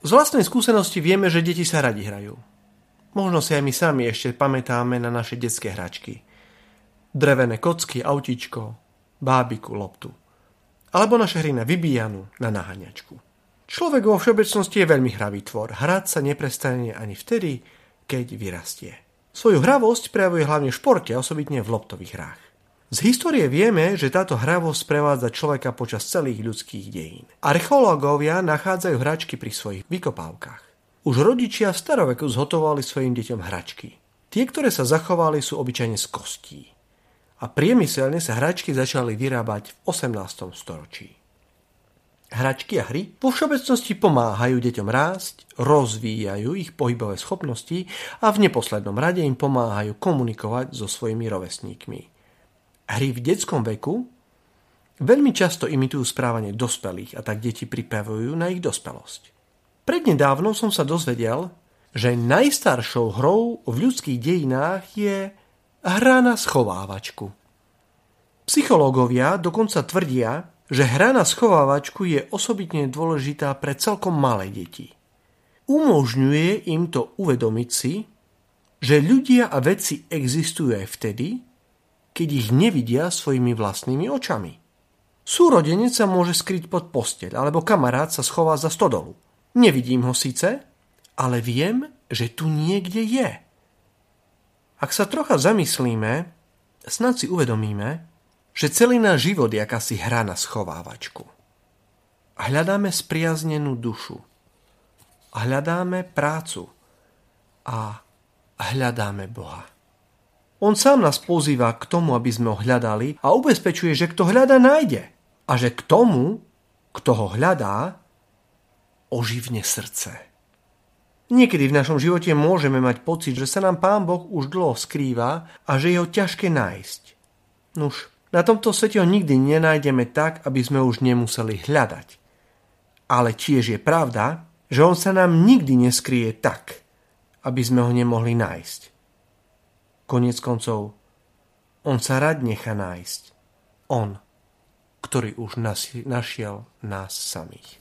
Z vlastnej skúsenosti vieme, že deti sa radi hrajú. Možno si aj my sami ešte pamätáme na naše detské hračky. Drevené kocky, autičko, bábiku, loptu. Alebo naše hry na vybíjanu, na naháňačku. Človek vo všeobecnosti je veľmi hravý tvor. Hrať sa neprestane ani vtedy, keď vyrastie. Svoju hravosť prejavuje hlavne v športe, osobitne v loptových hrách. Z histórie vieme, že táto hravosť prevádza človeka počas celých ľudských dejín. Archeológovia nachádzajú hračky pri svojich vykopávkach. Už rodičia v staroveku zhotovali svojim deťom hračky. Tie, ktoré sa zachovali, sú obyčajne z kostí. A priemyselne sa hračky začali vyrábať v 18. storočí. Hračky a hry vo všeobecnosti pomáhajú deťom rásť, rozvíjajú ich pohybové schopnosti a v neposlednom rade im pomáhajú komunikovať so svojimi rovesníkmi hry v detskom veku veľmi často imitujú správanie dospelých a tak deti pripravujú na ich dospelosť. Prednedávno som sa dozvedel, že najstaršou hrou v ľudských dejinách je hra na schovávačku. Psychológovia dokonca tvrdia, že hra na schovávačku je osobitne dôležitá pre celkom malé deti. Umožňuje im to uvedomiť si, že ľudia a veci existujú aj vtedy, keď ich nevidia svojimi vlastnými očami. Súrodenec sa môže skryť pod posteľ, alebo kamarát sa schová za stodolu. Nevidím ho síce, ale viem, že tu niekde je. Ak sa trocha zamyslíme, snad si uvedomíme, že celý náš život je akási hra na schovávačku. Hľadáme spriaznenú dušu. Hľadáme prácu. A hľadáme Boha. On sám nás pozýva k tomu, aby sme ho hľadali a ubezpečuje, že kto hľada, nájde. A že k tomu, kto ho hľadá, oživne srdce. Niekedy v našom živote môžeme mať pocit, že sa nám Pán Boh už dlho skrýva a že je ho ťažké nájsť. Nuž, na tomto svete ho nikdy nenájdeme tak, aby sme už nemuseli hľadať. Ale tiež je pravda, že on sa nám nikdy neskrie tak, aby sme ho nemohli nájsť. Konec koncov, on sa rád nechá nájsť. On, ktorý už našiel nás samých.